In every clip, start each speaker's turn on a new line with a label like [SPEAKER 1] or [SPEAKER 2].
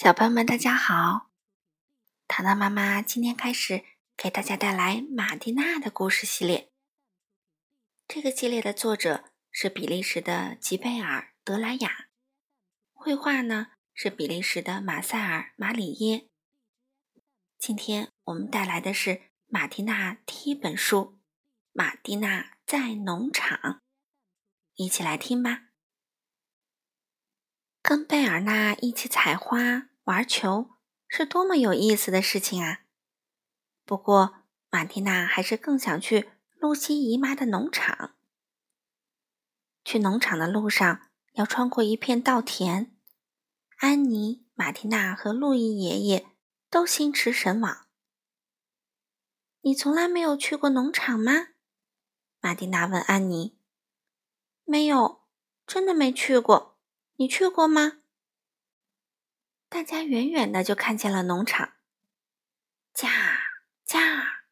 [SPEAKER 1] 小朋友们，大家好！糖糖妈妈今天开始给大家带来马蒂娜的故事系列。这个系列的作者是比利时的吉贝尔·德莱雅，绘画呢是比利时的马塞尔·马里耶。今天我们带来的是马蒂娜第一本书《马蒂娜在农场》，一起来听吧。跟贝尔纳一起采花、玩球，是多么有意思的事情啊！不过，马蒂娜还是更想去露西姨妈的农场。去农场的路上要穿过一片稻田，安妮、马蒂娜和路易爷爷都心驰神往。你从来没有去过农场吗？马蒂娜问安妮。没有，真的没去过。你去过吗？大家远远的就看见了农场。驾驾，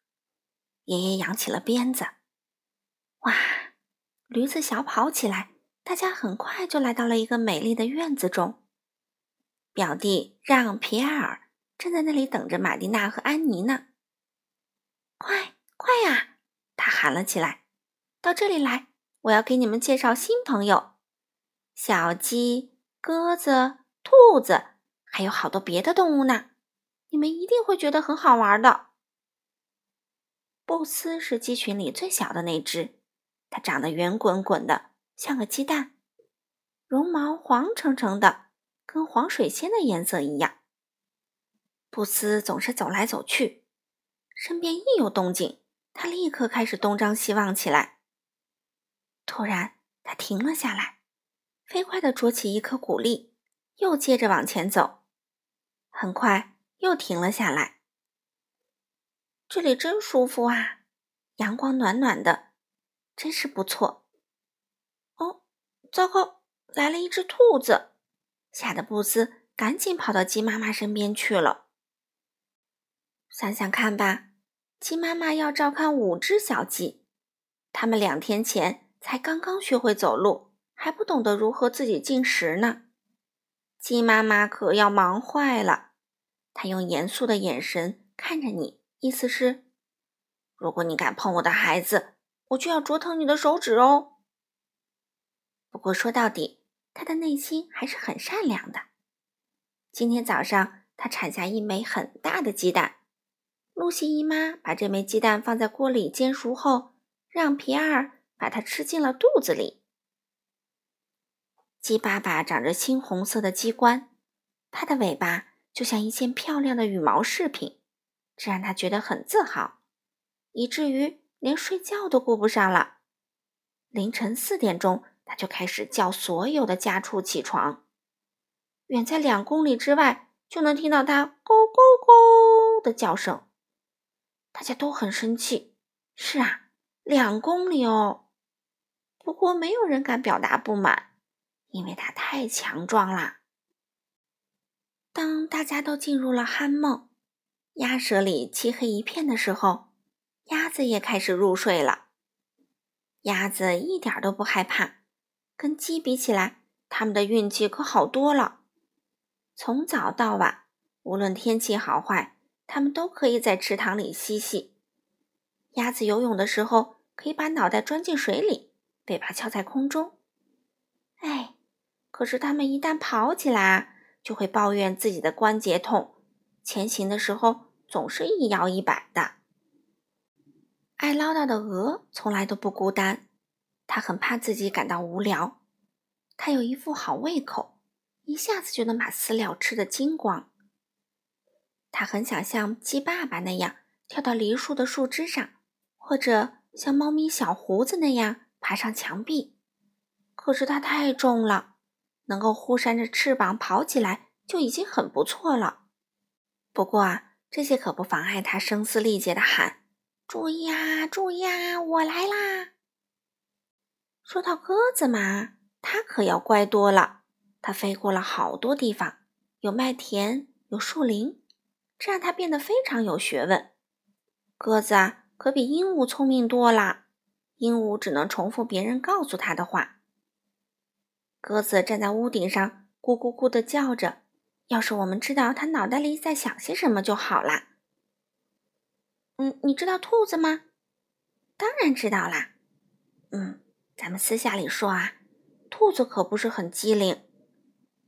[SPEAKER 1] 爷爷扬起了鞭子。哇，驴子小跑起来，大家很快就来到了一个美丽的院子中。表弟让皮埃尔正在那里等着玛蒂娜和安妮呢。快快呀！他喊了起来：“到这里来，我要给你们介绍新朋友。”小鸡、鸽子、兔子，还有好多别的动物呢。你们一定会觉得很好玩的。布斯是鸡群里最小的那只，它长得圆滚滚的，像个鸡蛋，绒毛黄澄澄的，跟黄水仙的颜色一样。布斯总是走来走去，身边一有动静，他立刻开始东张西望起来。突然，他停了下来。飞快地啄起一颗谷粒，又接着往前走，很快又停了下来。这里真舒服啊，阳光暖暖的，真是不错。哦，糟糕，来了一只兔子，吓得布斯赶紧跑到鸡妈妈身边去了。想想看吧，鸡妈妈要照看五只小鸡，它们两天前才刚刚学会走路。还不懂得如何自己进食呢，鸡妈妈可要忙坏了。她用严肃的眼神看着你，意思是：如果你敢碰我的孩子，我就要啄疼你的手指哦。不过说到底，她的内心还是很善良的。今天早上，她产下一枚很大的鸡蛋。露西姨妈把这枚鸡蛋放在锅里煎熟后，让皮埃尔把它吃进了肚子里。鸡爸爸长着青红色的鸡冠，它的尾巴就像一件漂亮的羽毛饰品，这让他觉得很自豪，以至于连睡觉都顾不上了。凌晨四点钟，他就开始叫所有的家畜起床。远在两公里之外，就能听到它“咕咕咕”的叫声。大家都很生气。是啊，两公里哦。不过没有人敢表达不满。因为它太强壮啦。当大家都进入了酣梦，鸭舍里漆黑一片的时候，鸭子也开始入睡了。鸭子一点都不害怕，跟鸡比起来，它们的运气可好多了。从早到晚，无论天气好坏，它们都可以在池塘里嬉戏。鸭子游泳的时候，可以把脑袋钻进水里，尾巴翘在空中。哎。可是，它们一旦跑起来，就会抱怨自己的关节痛，前行的时候总是一摇一摆的。爱唠叨的鹅从来都不孤单，它很怕自己感到无聊。它有一副好胃口，一下子就能把饲料吃得精光。它很想像鸡爸爸那样跳到梨树的树枝上，或者像猫咪小胡子那样爬上墙壁。可是它太重了。能够忽扇着翅膀跑起来就已经很不错了。不过啊，这些可不妨碍他声嘶力竭的喊：“注意啊，注意啊，我来啦！”说到鸽子嘛，它可要乖多了。它飞过了好多地方，有麦田，有树林，这让它变得非常有学问。鸽子啊，可比鹦鹉聪明多了。鹦鹉只能重复别人告诉它的话。鸽子站在屋顶上，咕咕咕地叫着，要是我们知道它脑袋里在想些什么就好啦。嗯，你知道兔子吗？当然知道啦。嗯，咱们私下里说啊，兔子可不是很机灵，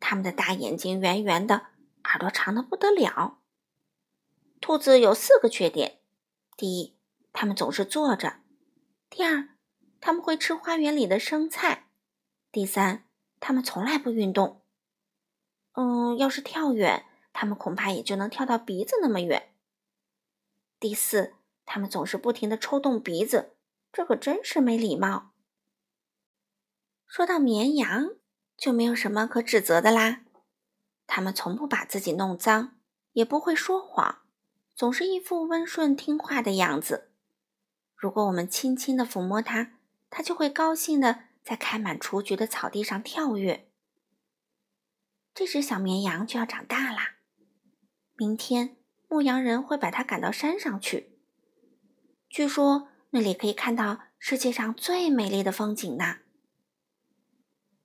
[SPEAKER 1] 它们的大眼睛圆圆的，耳朵长的不得了。兔子有四个缺点：第一，它们总是坐着；第二，它们会吃花园里的生菜；第三，它们从来不运动。嗯，要是跳远，它们恐怕也就能跳到鼻子那么远。第四，它们总是不停的抽动鼻子，这可真是没礼貌。说到绵羊，就没有什么可指责的啦。它们从不把自己弄脏，也不会说谎，总是一副温顺听话的样子。如果我们轻轻的抚摸它，它就会高兴的在开满雏菊的草地上跳跃。这只小绵羊就要长大啦。明天，牧羊人会把它赶到山上去。据说那里可以看到世界上最美丽的风景呢。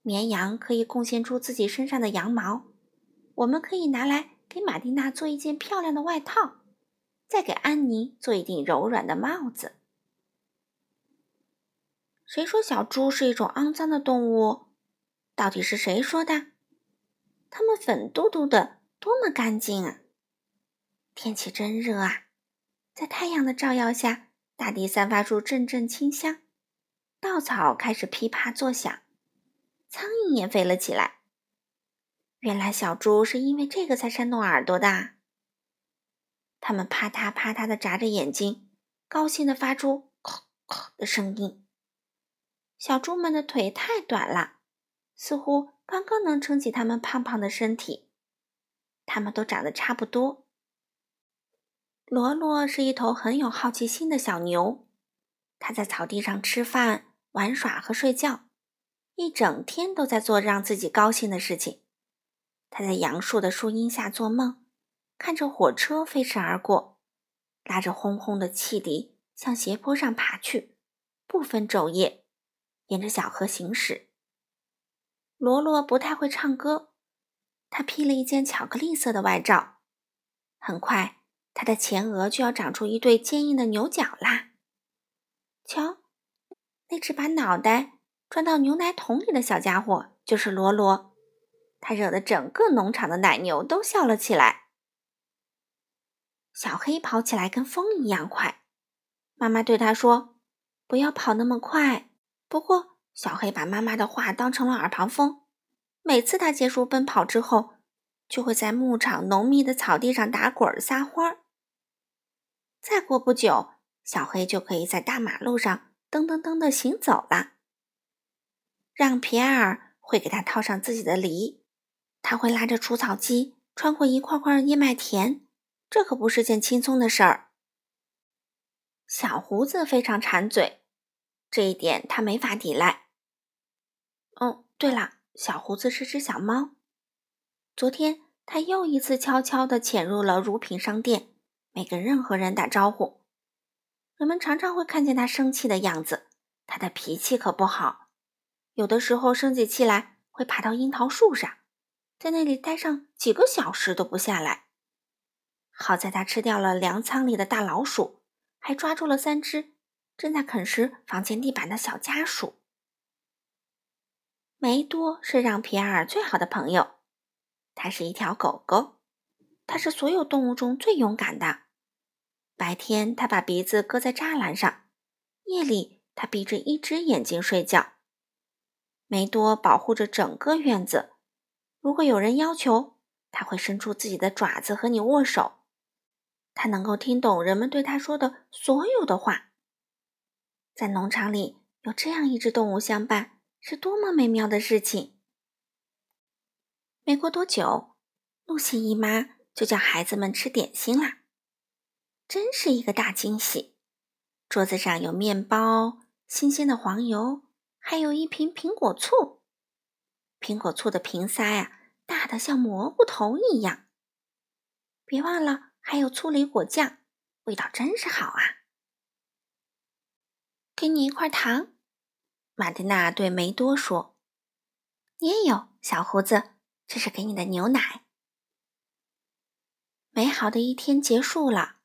[SPEAKER 1] 绵羊可以贡献出自己身上的羊毛，我们可以拿来给玛蒂娜做一件漂亮的外套，再给安妮做一顶柔软的帽子。谁说小猪是一种肮脏的动物？到底是谁说的？它们粉嘟嘟的，多么干净啊！天气真热啊，在太阳的照耀下，大地散发出阵阵清香，稻草开始噼啪作响，苍蝇也飞了起来。原来小猪是因为这个才扇动耳朵的。它们啪嗒啪嗒的眨着眼睛，高兴的发出“咔咔”的声音。小猪们的腿太短了，似乎。刚刚能撑起它们胖胖的身体，它们都长得差不多。罗罗是一头很有好奇心的小牛，它在草地上吃饭、玩耍和睡觉，一整天都在做让自己高兴的事情。它在杨树的树荫下做梦，看着火车飞驰而过，拉着轰轰的汽笛向斜坡上爬去，不分昼夜，沿着小河行驶。罗罗不太会唱歌，他披了一件巧克力色的外罩。很快，他的前额就要长出一对坚硬的牛角啦。瞧，那只把脑袋钻到牛奶桶里的小家伙就是罗罗，他惹得整个农场的奶牛都笑了起来。小黑跑起来跟风一样快，妈妈对他说：“不要跑那么快。”不过。小黑把妈妈的话当成了耳旁风，每次他结束奔跑之后，就会在牧场浓密的草地上打滚撒欢儿。再过不久，小黑就可以在大马路上噔噔噔的行走了。让皮埃尔会给他套上自己的犁，他会拉着除草机穿过一块块燕麦田，这可不是件轻松的事儿。小胡子非常馋嘴，这一点他没法抵赖。哦，对了，小胡子是只小猫。昨天，它又一次悄悄地潜入了乳品商店，没跟任何人打招呼。人们常常会看见它生气的样子，它的脾气可不好。有的时候生起气来，会爬到樱桃树上，在那里待上几个小时都不下来。好在它吃掉了粮仓里的大老鼠，还抓住了三只正在啃食房间地板的小家鼠。梅多是让皮埃尔最好的朋友，它是一条狗狗，它是所有动物中最勇敢的。白天，它把鼻子搁在栅栏上；夜里，它闭着一只眼睛睡觉。梅多保护着整个院子，如果有人要求，它会伸出自己的爪子和你握手。它能够听懂人们对它说的所有的话。在农场里，有这样一只动物相伴。是多么美妙的事情！没过多久，露西姨妈就叫孩子们吃点心啦，真是一个大惊喜。桌子上有面包、新鲜的黄油，还有一瓶苹果醋。苹果醋的瓶塞呀，大的像蘑菇头一样。别忘了，还有醋梨果酱，味道真是好啊！给你一块糖。马蒂娜对梅多说：“你也有，小胡子，这是给你的牛奶。”美好的一天结束了。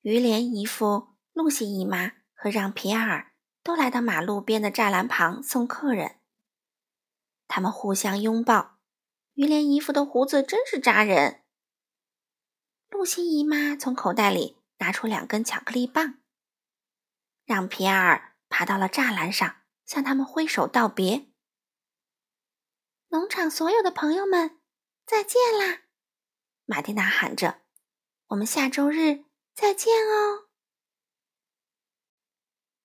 [SPEAKER 1] 于连姨父、露西姨妈和让皮埃尔都来到马路边的栅栏旁送客人。他们互相拥抱。于连姨父的胡子真是扎人。露西姨妈从口袋里拿出两根巧克力棒。让皮埃尔爬到了栅栏上，向他们挥手道别。农场所有的朋友们，再见啦！马蒂娜喊着：“我们下周日再见哦！”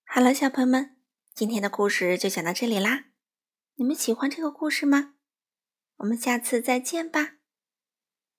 [SPEAKER 1] 好了，小朋友们，今天的故事就讲到这里啦。你们喜欢这个故事吗？我们下次再见吧。